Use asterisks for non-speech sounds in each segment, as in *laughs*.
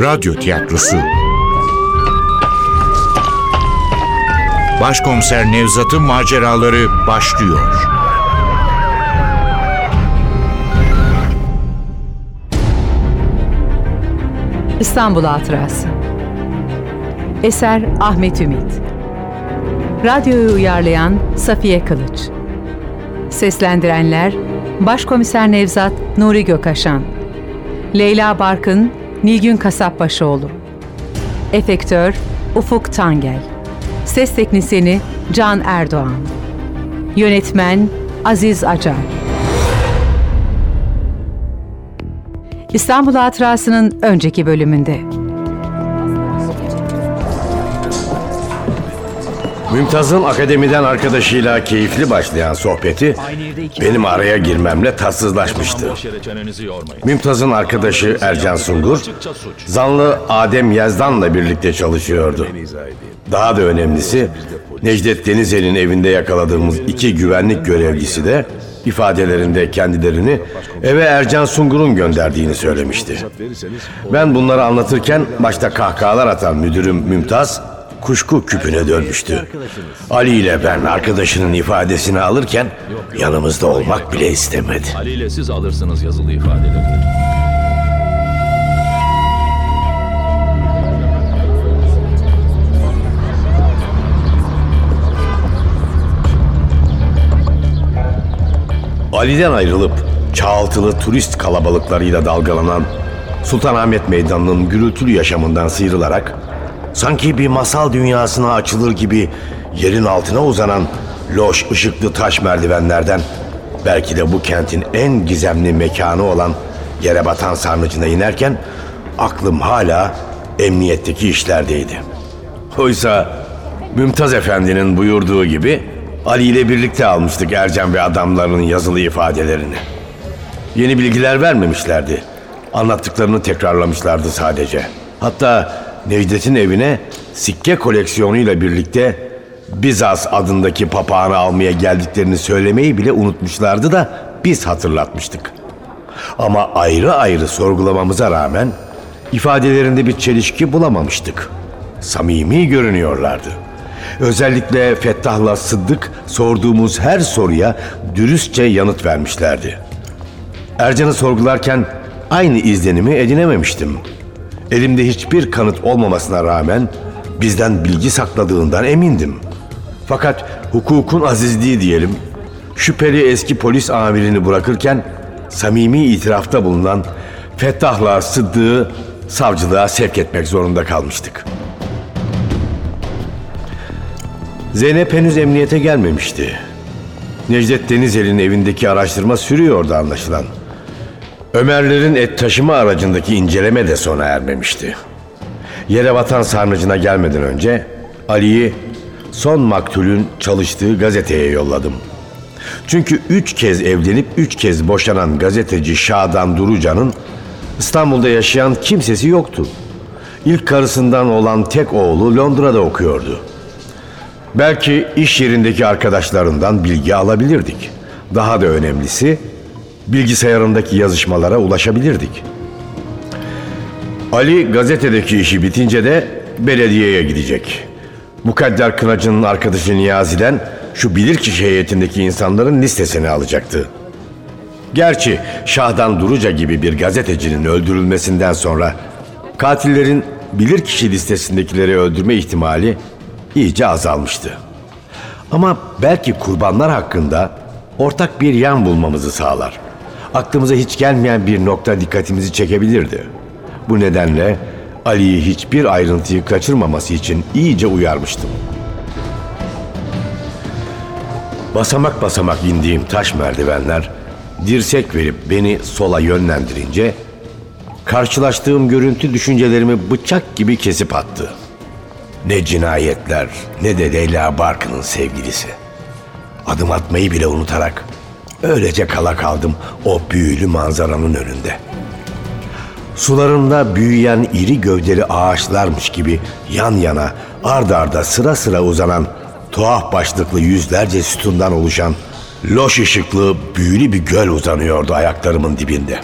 Radyo Tiyatrosu. Başkomiser Nevzat'ın maceraları başlıyor. İstanbul Hatırası. Eser Ahmet Ümit. Radyoyu uyarlayan Safiye Kılıç. Seslendirenler Başkomiser Nevzat Nuri Gökaşan Leyla Barkın Nilgün Kasapbaşıoğlu Efektör Ufuk Tangel. Ses Teknisini Can Erdoğan. Yönetmen Aziz Acar. İstanbul Hatırası'nın önceki bölümünde. Mümtaz'ın akademiden arkadaşıyla keyifli başlayan sohbeti benim araya girmemle tatsızlaşmıştı. Mümtaz'ın arkadaşı Ercan Sungur, zanlı Adem Yazdan'la birlikte çalışıyordu. Daha da önemlisi Necdet Denizel'in evinde yakaladığımız iki güvenlik görevlisi de ifadelerinde kendilerini eve Ercan Sungur'un gönderdiğini söylemişti. Ben bunları anlatırken başta kahkahalar atan müdürüm Mümtaz kuşku küpüne dönmüştü. Ali ile ben arkadaşının ifadesini alırken yanımızda olmak bile istemedi. Ali ile siz alırsınız yazılı ifadeleri. Ali'den ayrılıp çağaltılı turist kalabalıklarıyla dalgalanan Sultanahmet Meydanı'nın gürültülü yaşamından sıyrılarak sanki bir masal dünyasına açılır gibi yerin altına uzanan loş ışıklı taş merdivenlerden belki de bu kentin en gizemli mekanı olan yere batan sarnıcına inerken aklım hala emniyetteki işlerdeydi. Oysa Mümtaz Efendi'nin buyurduğu gibi Ali ile birlikte almıştık Ercan ve adamlarının yazılı ifadelerini. Yeni bilgiler vermemişlerdi. Anlattıklarını tekrarlamışlardı sadece. Hatta Necdet'in evine sikke koleksiyonuyla birlikte Bizas adındaki papağanı almaya geldiklerini söylemeyi bile unutmuşlardı da biz hatırlatmıştık. Ama ayrı ayrı sorgulamamıza rağmen ifadelerinde bir çelişki bulamamıştık. Samimi görünüyorlardı. Özellikle Fettah'la Sıddık sorduğumuz her soruya dürüstçe yanıt vermişlerdi. Ercan'ı sorgularken aynı izlenimi edinememiştim. Elimde hiçbir kanıt olmamasına rağmen bizden bilgi sakladığından emindim. Fakat hukukun azizliği diyelim, şüpheli eski polis amirini bırakırken samimi itirafta bulunan Fettah'la Sıddık'ı savcılığa sevk etmek zorunda kalmıştık. Zeynep henüz emniyete gelmemişti. Necdet Denizel'in evindeki araştırma sürüyordu anlaşılan. Ömerlerin et taşıma aracındaki inceleme de sona ermemişti. Yere vatan sarnıcına gelmeden önce Ali'yi son maktulün çalıştığı gazeteye yolladım. Çünkü üç kez evlenip üç kez boşanan gazeteci Şadan Durucan'ın İstanbul'da yaşayan kimsesi yoktu. İlk karısından olan tek oğlu Londra'da okuyordu. Belki iş yerindeki arkadaşlarından bilgi alabilirdik. Daha da önemlisi bilgisayarındaki yazışmalara ulaşabilirdik. Ali gazetedeki işi bitince de belediyeye gidecek. Mukadder Kınacı'nın arkadaşı Niyazi'den şu bilirkişi heyetindeki insanların listesini alacaktı. Gerçi Şahdan Duruca gibi bir gazetecinin öldürülmesinden sonra katillerin bilirkişi listesindekileri öldürme ihtimali iyice azalmıştı. Ama belki kurbanlar hakkında ortak bir yan bulmamızı sağlar. Aklımıza hiç gelmeyen bir nokta dikkatimizi çekebilirdi. Bu nedenle Ali'yi hiçbir ayrıntıyı kaçırmaması için iyice uyarmıştım. Basamak basamak indiğim taş merdivenler dirsek verip beni sola yönlendirince karşılaştığım görüntü düşüncelerimi bıçak gibi kesip attı. Ne cinayetler ne de Leyla Barkın'ın sevgilisi. Adım atmayı bile unutarak öylece kala kaldım o büyülü manzaranın önünde. Sularında büyüyen iri gövdeli ağaçlarmış gibi yan yana ard arda sıra sıra uzanan tuhaf başlıklı yüzlerce sütundan oluşan loş ışıklı büyülü bir göl uzanıyordu ayaklarımın dibinde.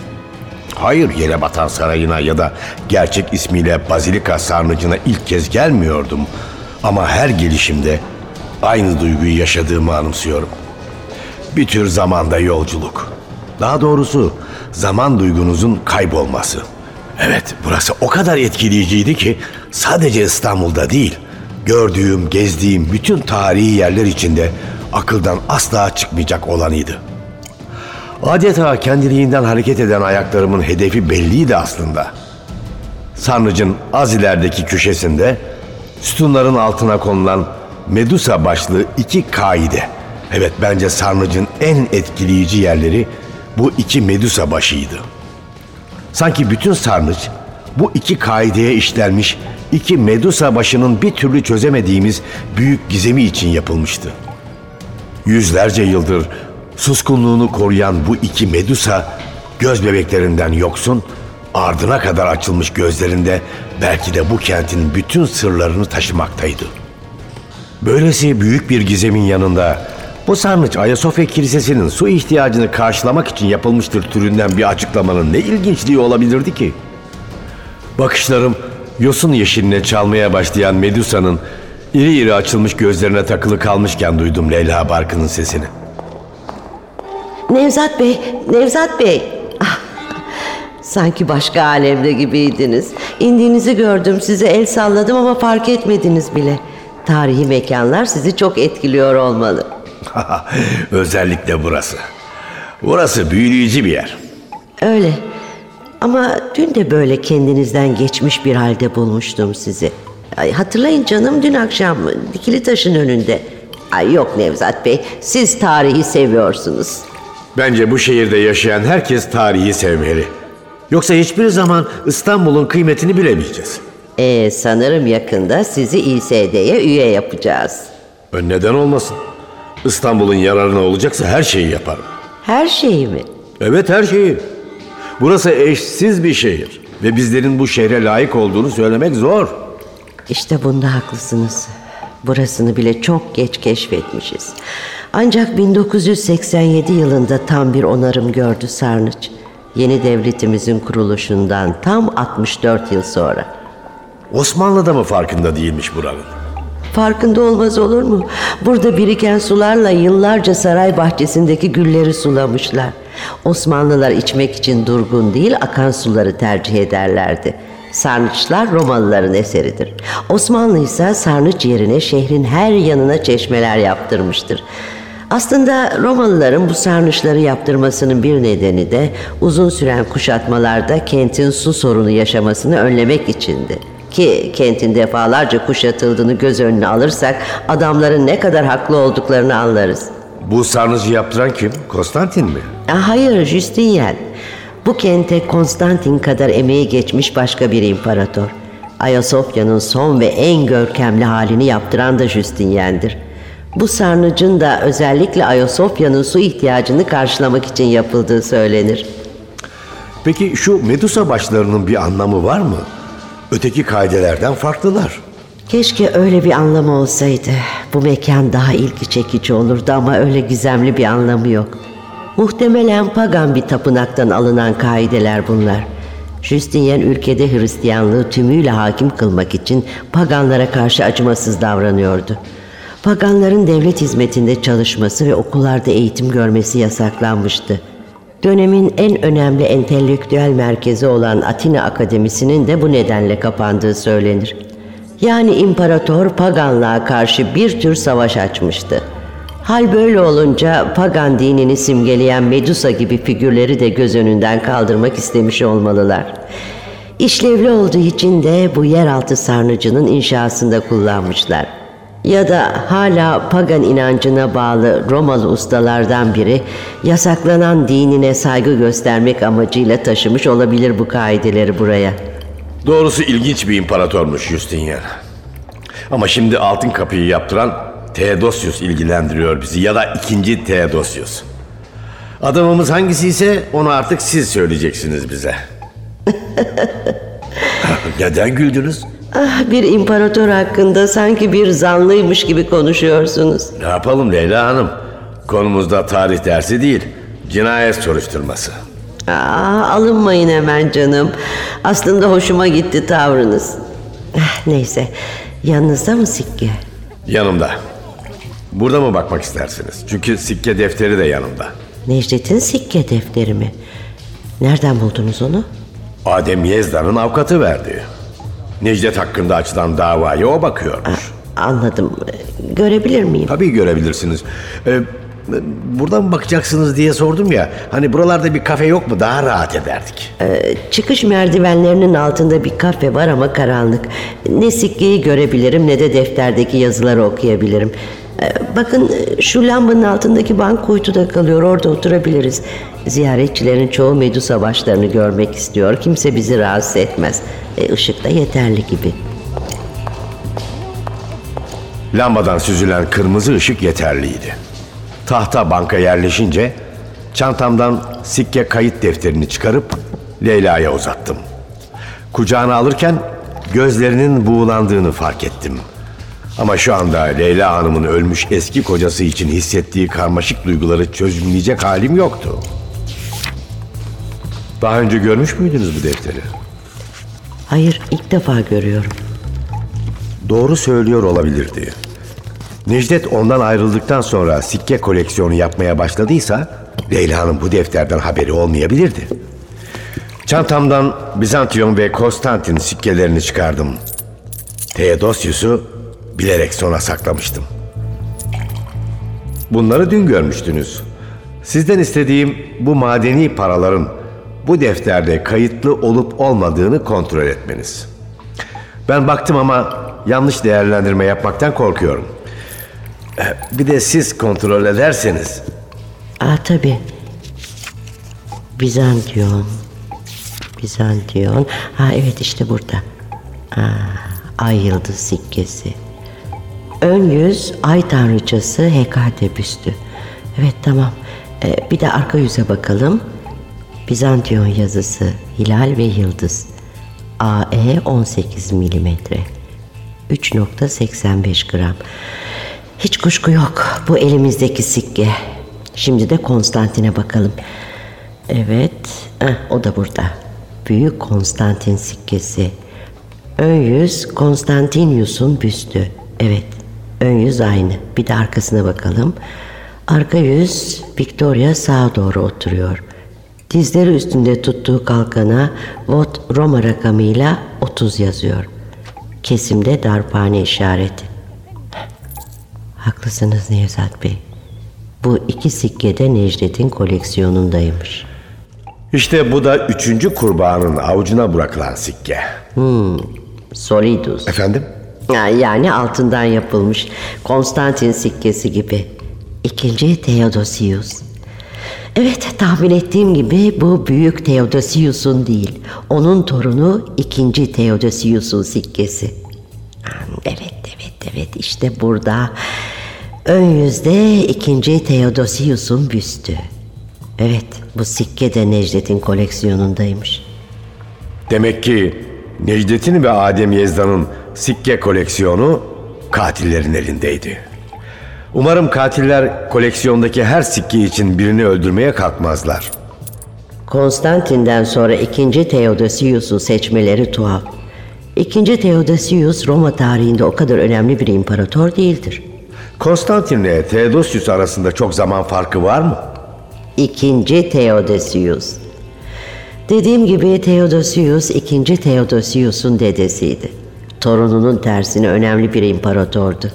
Hayır yere batan sarayına ya da gerçek ismiyle Bazilika Sarnıcı'na ilk kez gelmiyordum. Ama her gelişimde aynı duyguyu yaşadığımı anımsıyorum. Bir tür zamanda yolculuk. Daha doğrusu zaman duygunuzun kaybolması. Evet burası o kadar etkileyiciydi ki sadece İstanbul'da değil, gördüğüm, gezdiğim bütün tarihi yerler içinde akıldan asla çıkmayacak olanıydı. Adeta kendiliğinden hareket eden ayaklarımın hedefi belliydi aslında. Sarnıcın az ilerideki köşesinde sütunların altına konulan Medusa başlı iki kaide. Evet bence Sarnıcın en etkileyici yerleri bu iki Medusa başıydı. Sanki bütün Sarnıç bu iki kaideye işlenmiş iki Medusa başının bir türlü çözemediğimiz büyük gizemi için yapılmıştı. Yüzlerce yıldır suskunluğunu koruyan bu iki Medusa göz bebeklerinden yoksun, ardına kadar açılmış gözlerinde belki de bu kentin bütün sırlarını taşımaktaydı. Böylesi büyük bir gizemin yanında bu sarnıç Ayasofya Kilisesi'nin su ihtiyacını karşılamak için yapılmıştır türünden bir açıklamanın ne ilginçliği olabilirdi ki? Bakışlarım yosun yeşiline çalmaya başlayan Medusa'nın iri iri açılmış gözlerine takılı kalmışken duydum Leyla Barkın'ın sesini. Nevzat Bey, Nevzat Bey. Ah, sanki başka alemde gibiydiniz. İndiğinizi gördüm, size el salladım ama fark etmediniz bile. Tarihi mekanlar sizi çok etkiliyor olmalı. *laughs* Özellikle burası. Burası büyüleyici bir yer. Öyle. Ama dün de böyle kendinizden geçmiş bir halde bulmuştum sizi. Ay, hatırlayın canım dün akşam dikili taşın önünde. Ay yok Nevzat Bey, siz tarihi seviyorsunuz. Bence bu şehirde yaşayan herkes tarihi sevmeli. Yoksa hiçbir zaman İstanbul'un kıymetini bilemeyeceğiz. Ee, sanırım yakında sizi İSD'ye üye yapacağız. E Neden olmasın? İstanbul'un yararına olacaksa her şeyi yaparım. Her şeyi mi? Evet her şeyi. Burası eşsiz bir şehir. Ve bizlerin bu şehre layık olduğunu söylemek zor. İşte bunda haklısınız. Burasını bile çok geç keşfetmişiz. Ancak 1987 yılında tam bir onarım gördü Sarnıç. Yeni devletimizin kuruluşundan tam 64 yıl sonra. Osmanlı'da mı farkında değilmiş buranın? Farkında olmaz olur mu? Burada biriken sularla yıllarca saray bahçesindeki gülleri sulamışlar. Osmanlılar içmek için durgun değil akan suları tercih ederlerdi. Sarnıçlar Romalıların eseridir. Osmanlı ise sarnıç yerine şehrin her yanına çeşmeler yaptırmıştır. Aslında Romalıların bu sarnıçları yaptırmasının bir nedeni de uzun süren kuşatmalarda kentin su sorunu yaşamasını önlemek içindi. Ki kentin defalarca kuşatıldığını göz önüne alırsak adamların ne kadar haklı olduklarını anlarız. Bu sarnıcı yaptıran kim? Konstantin mi? Ah, Hayır, Justinian. Bu kente Konstantin kadar emeği geçmiş başka bir imparator. Ayasofya'nın son ve en görkemli halini yaptıran da Justinian'dir. Bu sarnıcın da özellikle Ayasofya'nın su ihtiyacını karşılamak için yapıldığı söylenir. Peki şu Medusa başlarının bir anlamı var mı? Öteki kaidelerden farklılar. Keşke öyle bir anlamı olsaydı. Bu mekan daha ilgi çekici olurdu ama öyle gizemli bir anlamı yok. Muhtemelen pagan bir tapınaktan alınan kaideler bunlar. Justinian ülkede Hristiyanlığı tümüyle hakim kılmak için paganlara karşı acımasız davranıyordu. Paganların devlet hizmetinde çalışması ve okullarda eğitim görmesi yasaklanmıştı. Dönemin en önemli entelektüel merkezi olan Atina Akademisi'nin de bu nedenle kapandığı söylenir. Yani imparator paganlığa karşı bir tür savaş açmıştı. Hal böyle olunca pagan dinini simgeleyen Medusa gibi figürleri de göz önünden kaldırmak istemiş olmalılar. İşlevli olduğu için de bu yeraltı sarnıcının inşasında kullanmışlar. Ya da hala pagan inancına bağlı Romalı ustalardan biri yasaklanan dinine saygı göstermek amacıyla taşımış olabilir bu kaideleri buraya. Doğrusu ilginç bir imparatormuş Justinian. Ama şimdi altın kapıyı yaptıran Theodosius ilgilendiriyor bizi ya da ikinci Theodosius. Adamımız hangisi ise onu artık siz söyleyeceksiniz bize. *laughs* Neden güldünüz? Ah, bir imparator hakkında sanki bir zanlıymış gibi konuşuyorsunuz. Ne yapalım Leyla Hanım? Konumuzda tarih dersi değil, cinayet soruşturması. Aa, alınmayın hemen canım. Aslında hoşuma gitti tavrınız. Eh, Neyse, yanınızda mı sikke? Yanımda. Burada mı bakmak istersiniz? Çünkü sikke defteri de yanımda. Necdet'in sikke defteri mi? Nereden buldunuz onu? Adem Yezda'nın avukatı verdi. Necdet hakkında açılan davaya o bakıyormuş. Anladım. Görebilir miyim? Tabii görebilirsiniz. Ee, buradan mı bakacaksınız diye sordum ya. Hani buralarda bir kafe yok mu? Daha rahat ederdik. Ee, çıkış merdivenlerinin altında bir kafe var ama karanlık. Ne sikkeyi görebilirim ne de defterdeki yazıları okuyabilirim. Ee, bakın şu lambanın altındaki bank kuytuda kalıyor. Orada oturabiliriz. Ziyaretçilerin çoğu Medusa başlarını görmek istiyor. Kimse bizi rahatsız etmez. E, ışık da yeterli gibi. Lambadan süzülen kırmızı ışık yeterliydi. Tahta banka yerleşince çantamdan sikke kayıt defterini çıkarıp Leyla'ya uzattım. Kucağına alırken gözlerinin buğulandığını fark ettim. Ama şu anda Leyla Hanım'ın ölmüş eski kocası için hissettiği karmaşık duyguları çözümleyecek halim yoktu. Daha önce görmüş müydünüz bu defteri? Hayır ilk defa görüyorum. Doğru söylüyor olabilirdi. Necdet ondan ayrıldıktan sonra sikke koleksiyonu yapmaya başladıysa Leyla'nın bu defterden haberi olmayabilirdi. Çantamdan Bizantiyon ve Konstantin sikkelerini çıkardım. Theodosius'u bilerek sona saklamıştım. Bunları dün görmüştünüz. Sizden istediğim bu madeni paraların bu defterde kayıtlı olup olmadığını kontrol etmeniz. Ben baktım ama yanlış değerlendirme yapmaktan korkuyorum. Eh, Bir de siz kontrol ederseniz Aa tabii. Bizantiyon. Bizantiyon. Ha evet işte burada. Aa, ay yıldız sikkesi. Ön yüz ay tanrıçası Hekate büstü. Evet tamam. Ee, bir de arka yüze bakalım. Bizantiyon yazısı hilal ve yıldız. AE 18 milimetre. 3.85 gram. Hiç kuşku yok. Bu elimizdeki sikke. Şimdi de Konstantin'e bakalım. Evet, eh, o da burada. Büyük Konstantin sikkesi. Ön yüz Konstantinius'un büstü. Evet, ön yüz aynı. Bir de arkasına bakalım. Arka yüz Victoria sağa doğru oturuyor. Dizleri üstünde tuttuğu kalkana Vot Roma rakamıyla 30 yazıyor. Kesimde darphane işareti. Haklısınız Nevzat Bey. Bu iki sikke de Necdet'in koleksiyonundaymış. işte bu da üçüncü kurbanın avucuna bırakılan sikke. Solidus. Efendim? Yani altından yapılmış Konstantin sikkesi gibi. İkinci Theodosius. Evet tahmin ettiğim gibi bu büyük Theodosius'un değil. Onun torunu ikinci Theodosius'un sikkesi. Evet evet evet işte burada. Ön yüzde ikinci Theodosius'un büstü. Evet bu sikke de Necdet'in koleksiyonundaymış. Demek ki Necdet'in ve Adem Yezda'nın sikke koleksiyonu katillerin elindeydi. Umarım katiller koleksiyondaki her sikke için birini öldürmeye kalkmazlar. Konstantin'den sonra ikinci Theodosius'u seçmeleri tuhaf. İkinci Theodosius Roma tarihinde o kadar önemli bir imparator değildir. Konstantin ile Theodosius arasında çok zaman farkı var mı? İkinci Theodosius. Dediğim gibi Theodosius ikinci Theodosius'un dedesiydi. Torununun tersine önemli bir imparatordu.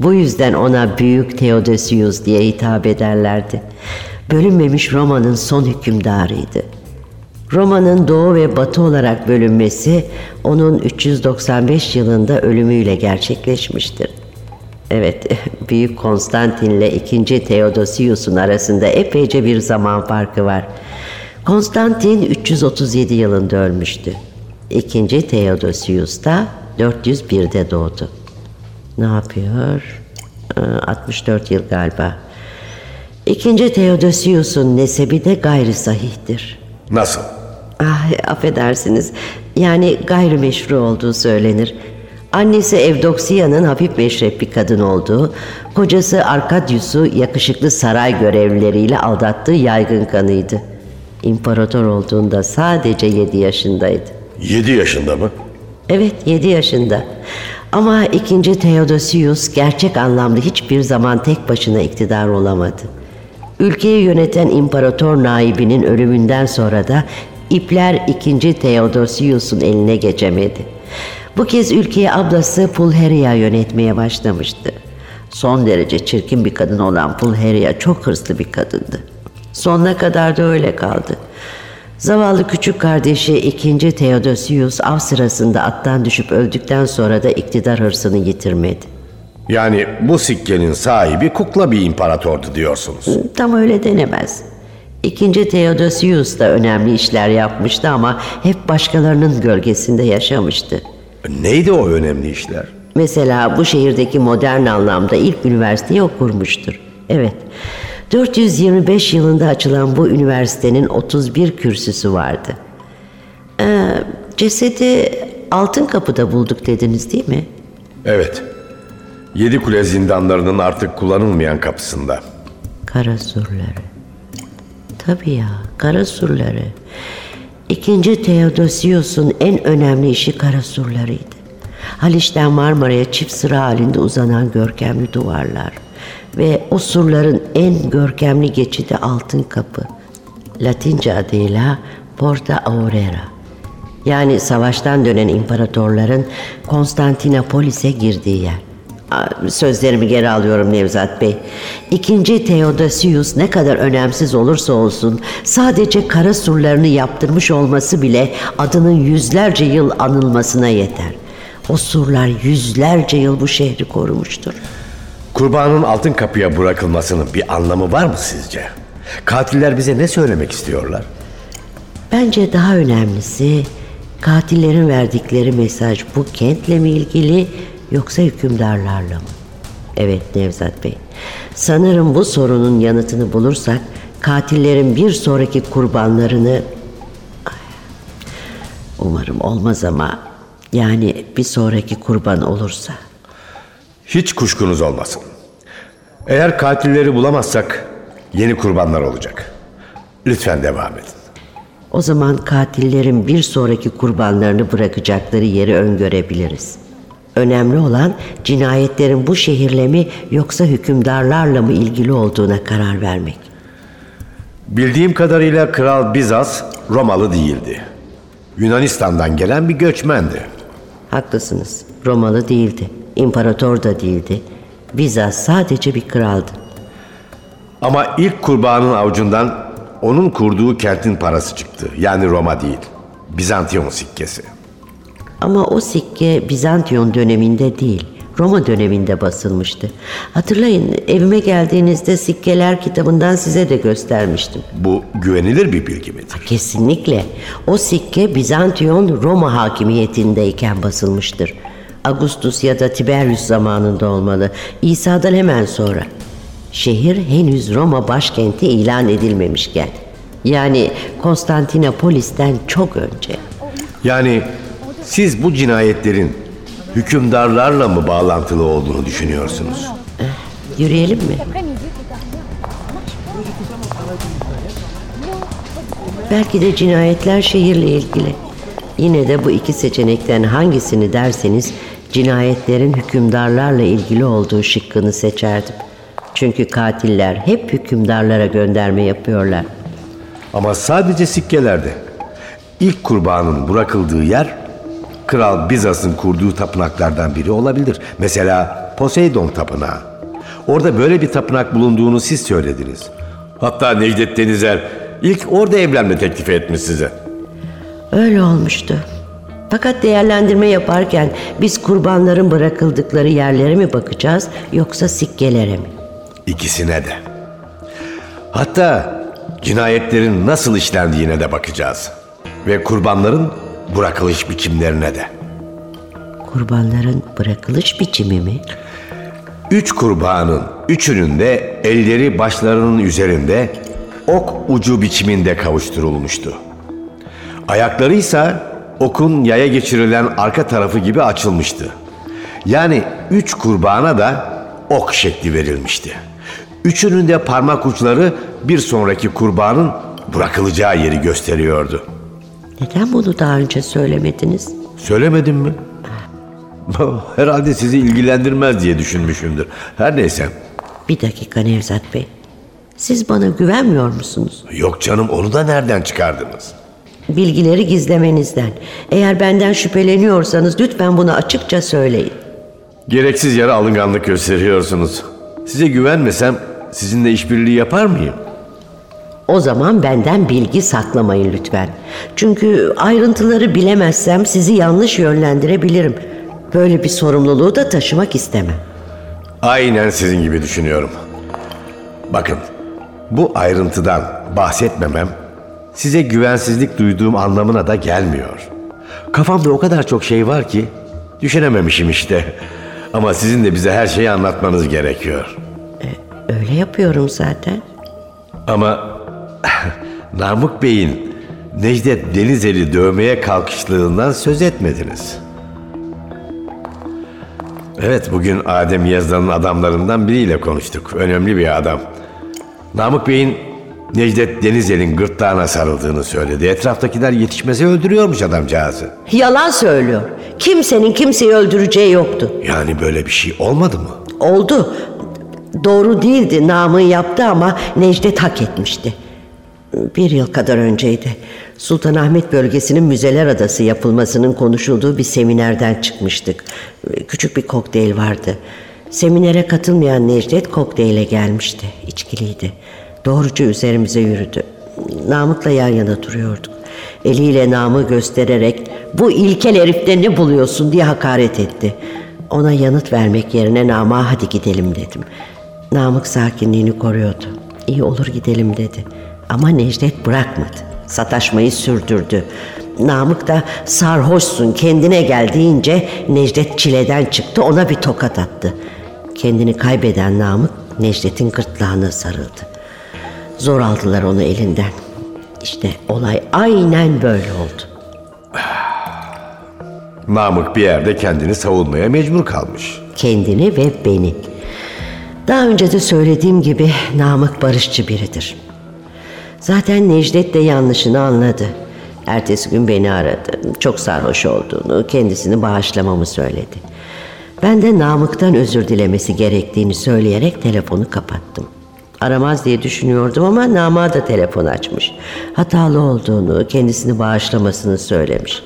Bu yüzden ona Büyük Theodosius diye hitap ederlerdi. Bölünmemiş Roma'nın son hükümdarıydı. Roma'nın doğu ve batı olarak bölünmesi onun 395 yılında ölümüyle gerçekleşmiştir. Evet, *laughs* Büyük Konstantin ile 2. Theodosius'un arasında epeyce bir zaman farkı var. Konstantin 337 yılında ölmüştü. 2. Theodosius da 401'de doğdu. Ne yapıyor? Ee, 64 yıl galiba. 2. Theodosius'un nesebi de gayri sahihtir. Nasıl? Ah, affedersiniz. Yani gayrimeşru olduğu söylenir. Annesi Evdoksiya'nın hafif meşrep bir kadın olduğu, kocası Arkadius'u yakışıklı saray görevlileriyle aldattığı yaygın kanıydı. İmparator olduğunda sadece 7 yaşındaydı. 7 yaşında mı? Evet 7 yaşında. Ama 2. Theodosius gerçek anlamda hiçbir zaman tek başına iktidar olamadı. Ülkeyi yöneten imparator naibinin ölümünden sonra da ipler 2. Theodosius'un eline geçemedi. Bu kez ülkeyi ablası Pulheria yönetmeye başlamıştı. Son derece çirkin bir kadın olan Pulheria çok hırslı bir kadındı. Sonuna kadar da öyle kaldı. Zavallı küçük kardeşi 2. Theodosius av sırasında attan düşüp öldükten sonra da iktidar hırsını yitirmedi. Yani bu sikkenin sahibi kukla bir imparatordu diyorsunuz. Tam öyle denemez. İkinci Theodosius da önemli işler yapmıştı ama hep başkalarının gölgesinde yaşamıştı. Neydi o önemli işler? Mesela bu şehirdeki modern anlamda ilk üniversiteyi o kurmuştur. Evet, 425 yılında açılan bu üniversitenin 31 kürsüsü vardı. Ee, cesedi Altın Kapı'da bulduk dediniz değil mi? Evet. Yedi kule zindanlarının artık kullanılmayan kapısında. Kara surları. Tabii ya, kara surları. İkinci Theodosius'un en önemli işi kara surlarıydı. Haliç'ten Marmara'ya çift sıra halinde uzanan görkemli duvarlar. Ve o surların en görkemli geçidi Altın Kapı. Latince adıyla Porta Aurera. Yani savaştan dönen imparatorların Konstantinopolis'e girdiği yer. Sözlerimi geri alıyorum Nevzat Bey. İkinci Theodosius ne kadar önemsiz olursa olsun sadece kara surlarını yaptırmış olması bile adının yüzlerce yıl anılmasına yeter. O surlar yüzlerce yıl bu şehri korumuştur. Kurbanın altın kapıya bırakılmasının bir anlamı var mı sizce? Katiller bize ne söylemek istiyorlar? Bence daha önemlisi katillerin verdikleri mesaj bu kentle mi ilgili yoksa hükümdarlarla mı? Evet Nevzat Bey. Sanırım bu sorunun yanıtını bulursak katillerin bir sonraki kurbanlarını umarım olmaz ama yani bir sonraki kurban olursa Hiç kuşkunuz olmasın. Eğer katilleri bulamazsak yeni kurbanlar olacak. Lütfen devam edin. o zaman katillerin bir sonraki kurbanlarını bırakacakları yeri öngörebiliriz. Önemli olan cinayetlerin bu şehirle mi yoksa hükümdarlarla mı ilgili olduğuna karar vermek. Bildiğim kadarıyla Kral Bizas Romalı değildi. Yunanistan'dan gelen bir göçmendi. Haklısınız. Romalı değildi. İmparator da değildi. Bizas sadece bir kraldı. Ama ilk kurbanın avucundan onun kurduğu kentin parası çıktı. Yani Roma değil. Bizantiyon sikkesi. Ama o sikke Bizantiyon döneminde değil, Roma döneminde basılmıştı. Hatırlayın evime geldiğinizde sikkeler kitabından size de göstermiştim. Bu güvenilir bir bilgi midir? Kesinlikle. O sikke Bizantiyon Roma hakimiyetindeyken basılmıştır. Augustus ya da Tiberius zamanında olmalı. İsa'dan hemen sonra. Şehir henüz Roma başkenti ilan edilmemişken. Yani Konstantinopolis'ten çok önce. Yani siz bu cinayetlerin hükümdarlarla mı bağlantılı olduğunu düşünüyorsunuz? Yürüyelim mi? Belki de cinayetler şehirle ilgili. Yine de bu iki seçenekten hangisini derseniz cinayetlerin hükümdarlarla ilgili olduğu şıkkını seçerdim. Çünkü katiller hep hükümdarlara gönderme yapıyorlar. Ama sadece sikkelerde. İlk kurbanın bırakıldığı yer Kral Bizas'ın kurduğu tapınaklardan biri olabilir. Mesela Poseidon Tapınağı. Orada böyle bir tapınak bulunduğunu siz söylediniz. Hatta Necdet Denizer ilk orada evlenme teklifi etmiş size. Öyle olmuştu. Fakat değerlendirme yaparken biz kurbanların bırakıldıkları yerlere mi bakacağız yoksa sikkelere mi? İkisine de. Hatta cinayetlerin nasıl işlendiğine de bakacağız. Ve kurbanların bırakılış biçimlerine de. Kurbanların bırakılış biçimi mi? Üç kurbanın üçünün de elleri başlarının üzerinde ok ucu biçiminde kavuşturulmuştu. Ayakları ise okun yaya geçirilen arka tarafı gibi açılmıştı. Yani üç kurbana da ok şekli verilmişti. Üçünün de parmak uçları bir sonraki kurbanın bırakılacağı yeri gösteriyordu. Neden bunu daha önce söylemediniz? Söylemedim mi? *laughs* Herhalde sizi ilgilendirmez diye düşünmüşümdür. Her neyse. Bir dakika Nevzat Bey. Siz bana güvenmiyor musunuz? Yok canım onu da nereden çıkardınız? Bilgileri gizlemenizden. Eğer benden şüpheleniyorsanız lütfen bunu açıkça söyleyin. Gereksiz yere alınganlık gösteriyorsunuz. Size güvenmesem sizinle işbirliği yapar mıyım? O zaman benden bilgi saklamayın lütfen. Çünkü ayrıntıları bilemezsem sizi yanlış yönlendirebilirim. Böyle bir sorumluluğu da taşımak istemem. Aynen sizin gibi düşünüyorum. Bakın, bu ayrıntıdan bahsetmemem size güvensizlik duyduğum anlamına da gelmiyor. Kafamda o kadar çok şey var ki düşünememişim işte. Ama sizin de bize her şeyi anlatmanız gerekiyor. Öyle yapıyorum zaten. Ama *laughs* Namık Bey'in Necdet Denizeli dövmeye kalkışlığından söz etmediniz. Evet bugün Adem Yazdan'ın adamlarından biriyle konuştuk. Önemli bir adam. Namık Bey'in Necdet Denizeli'nin gırtlağına sarıldığını söyledi. Etraftakiler yetişmese öldürüyormuş adamcağızı. Yalan söylüyor. Kimsenin kimseyi öldüreceği yoktu. Yani böyle bir şey olmadı mı? Oldu. Doğru değildi. Namı yaptı ama Necdet hak etmişti. Bir yıl kadar önceydi. Sultanahmet bölgesinin müzeler adası yapılmasının konuşulduğu bir seminerden çıkmıştık. Küçük bir kokteyl vardı. Seminere katılmayan Necdet kokteyle gelmişti. İçkiliydi. Doğruca üzerimize yürüdü. Namık'la yan yana duruyorduk. Eliyle namı göstererek bu ilkel herifte ne buluyorsun diye hakaret etti. Ona yanıt vermek yerine Nam'a hadi gidelim dedim. Namık sakinliğini koruyordu. İyi olur gidelim dedi. Ama Necdet bırakmadı. Sataşmayı sürdürdü. Namık da sarhoşsun kendine gel deyince Necdet çileden çıktı ona bir tokat attı. Kendini kaybeden Namık Necdet'in gırtlağına sarıldı. Zor aldılar onu elinden. İşte olay aynen böyle oldu. Namık bir yerde kendini savunmaya mecbur kalmış. kendini ve beni. Daha önce de söylediğim gibi Namık barışçı biridir. Zaten Necdet de yanlışını anladı. Ertesi gün beni aradı. Çok sarhoş olduğunu, kendisini bağışlamamı söyledi. Ben de Namık'tan özür dilemesi gerektiğini söyleyerek telefonu kapattım. Aramaz diye düşünüyordum ama Nama da telefon açmış. Hatalı olduğunu, kendisini bağışlamasını söylemiş.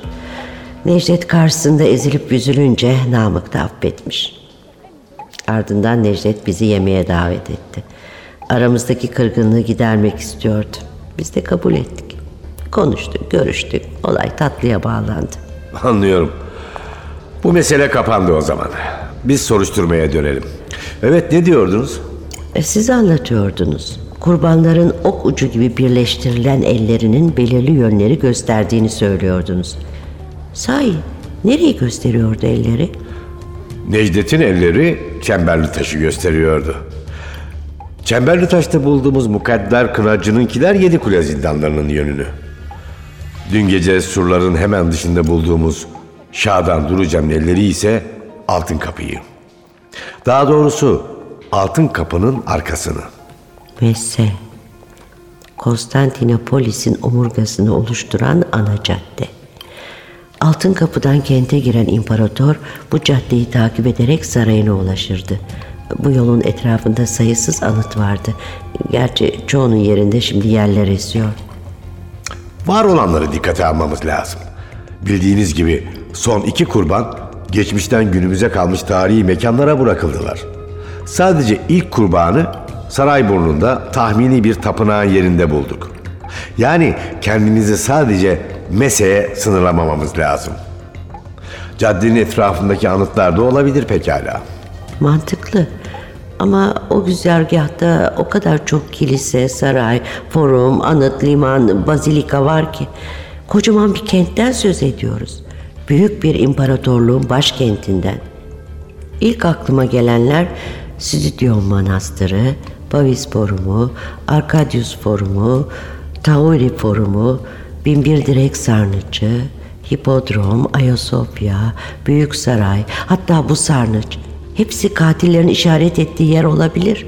Necdet karşısında ezilip üzülünce Namık da affetmiş. Ardından Necdet bizi yemeğe davet etti. Aramızdaki kırgınlığı gidermek istiyordu. Biz de kabul ettik. Konuştuk, görüştük. Olay tatlıya bağlandı. Anlıyorum. Bu mesele kapandı o zaman. Biz soruşturmaya dönelim. Evet ne diyordunuz? E, siz anlatıyordunuz. Kurbanların ok ucu gibi birleştirilen ellerinin belirli yönleri gösterdiğini söylüyordunuz. Sahi nereye gösteriyordu elleri? Necdet'in elleri çemberli taşı gösteriyordu. Çemberli taşta bulduğumuz mukadder kınacınınkiler yedi kule zindanlarının yönünü. Dün gece surların hemen dışında bulduğumuz Şadan Durucam'ın elleri ise altın kapıyı. Daha doğrusu altın kapının arkasını. Messe. Konstantinopolis'in omurgasını oluşturan ana cadde. Altın kapıdan kente giren imparator bu caddeyi takip ederek sarayına ulaşırdı. Bu yolun etrafında sayısız anıt vardı. Gerçi çoğunun yerinde şimdi yerler esiyor. Var olanları dikkate almamız lazım. Bildiğiniz gibi son iki kurban geçmişten günümüze kalmış tarihi mekanlara bırakıldılar. Sadece ilk kurbanı Sarayburnu'nda tahmini bir tapınağın yerinde bulduk. Yani kendimizi sadece Mese'ye sınırlamamamız lazım. Caddenin etrafındaki anıtlar da olabilir pekala. Mantıklı. Ama o güzergahta o kadar çok kilise, saray, forum, anıt, liman, bazilika var ki kocaman bir kentten söz ediyoruz. Büyük bir imparatorluğun başkentinden. İlk aklıma gelenler Stüdyon Manastırı, Pavis Forumu, Arkadius Forumu, Tauri Forumu, Binbir Direk Sarnıcı, Hipodrom, Ayasofya, Büyük Saray, hatta bu sarnıç. Hepsi katillerin işaret ettiği yer olabilir.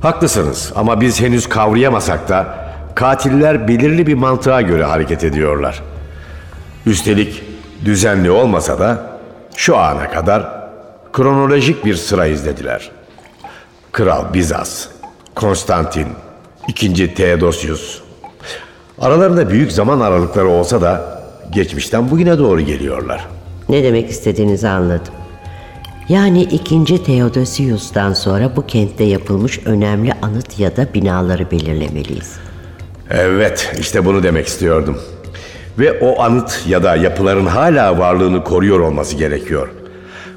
Haklısınız ama biz henüz kavrayamasak da katiller belirli bir mantığa göre hareket ediyorlar. Üstelik düzenli olmasa da şu ana kadar kronolojik bir sıra izlediler. Kral Bizas, Konstantin, II. Theodosius. Aralarında büyük zaman aralıkları olsa da geçmişten bugüne doğru geliyorlar. Ne demek istediğinizi anladım. Yani 2. Theodosius'tan sonra bu kentte yapılmış önemli anıt ya da binaları belirlemeliyiz. Evet, işte bunu demek istiyordum. Ve o anıt ya da yapıların hala varlığını koruyor olması gerekiyor.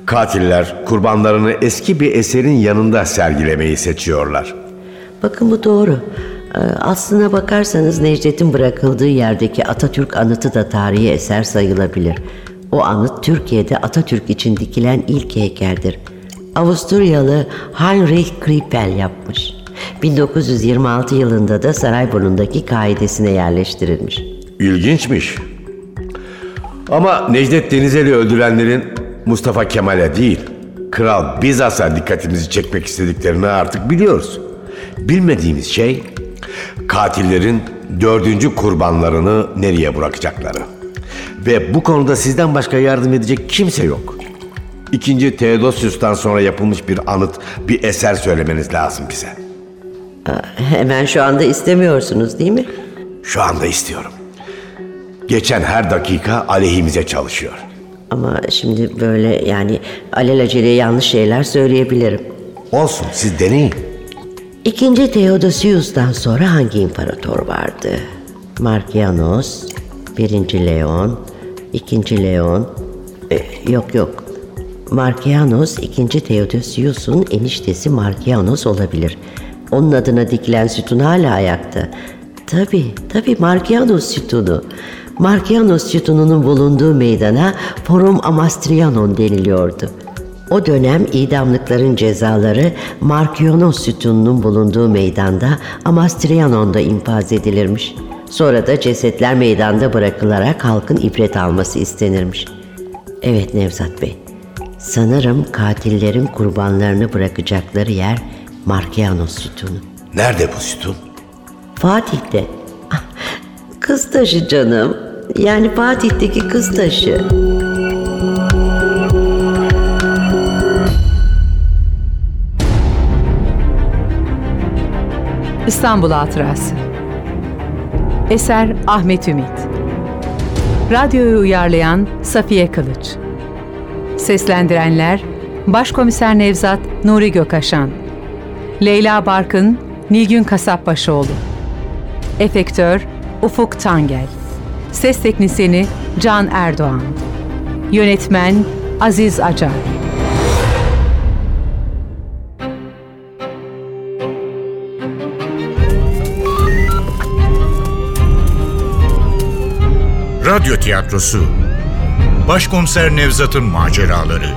Katiller kurbanlarını eski bir eserin yanında sergilemeyi seçiyorlar. Bakın bu doğru. Ee, Aslına bakarsanız Necdet'in bırakıldığı yerdeki Atatürk anıtı da tarihi eser sayılabilir. O anıt Türkiye'de Atatürk için dikilen ilk heykeldir. Avusturyalı Heinrich Krippel yapmış. 1926 yılında da Sarayburnu'ndaki kaidesine yerleştirilmiş. İlginçmiş. Ama Necdet Denizeli öldürenlerin Mustafa Kemal'e değil, Kral Bizas'a dikkatimizi çekmek istediklerini artık biliyoruz. Bilmediğimiz şey katillerin dördüncü kurbanlarını nereye bırakacakları. Ve bu konuda sizden başka yardım edecek kimse yok. İkinci Theodosius'tan sonra yapılmış bir anıt, bir eser söylemeniz lazım bize. Hemen şu anda istemiyorsunuz değil mi? Şu anda istiyorum. Geçen her dakika aleyhimize çalışıyor. Ama şimdi böyle yani alelacele yanlış şeyler söyleyebilirim. Olsun siz deneyin. İkinci Theodosius'tan sonra hangi imparator vardı? Markianos, birinci Leon, ikinci Leon, e, yok yok. Markianos ikinci Theodosius'un eniştesi Markianos olabilir. Onun adına dikilen sütun hala ayakta. Tabi, tabi Markianos sütunu. Markianos sütununun bulunduğu meydana Forum Amastrianon deniliyordu. O dönem idamlıkların cezaları Markionos sütununun bulunduğu meydanda Amastrianon'da infaz edilirmiş. Sonra da cesetler meydanda bırakılarak halkın ibret alması istenirmiş. Evet Nevzat Bey, sanırım katillerin kurbanlarını bırakacakları yer Markianos sütunu. Nerede bu sütun? Fatih'te. Ah, Kız taşı canım. Yani Fatih'teki kız taşı. İstanbul Hatırası. Eser Ahmet Ümit. Radyoyu uyarlayan Safiye Kılıç. Seslendirenler Başkomiser Nevzat Nuri Gökaşan. Leyla Barkın Nilgün Kasapbaşıoğlu Efektör Ufuk Tangel Ses Teknisini Can Erdoğan. Yönetmen Aziz Acar. Radyo tiyatrosu. Başkomiser Nevzat'ın maceraları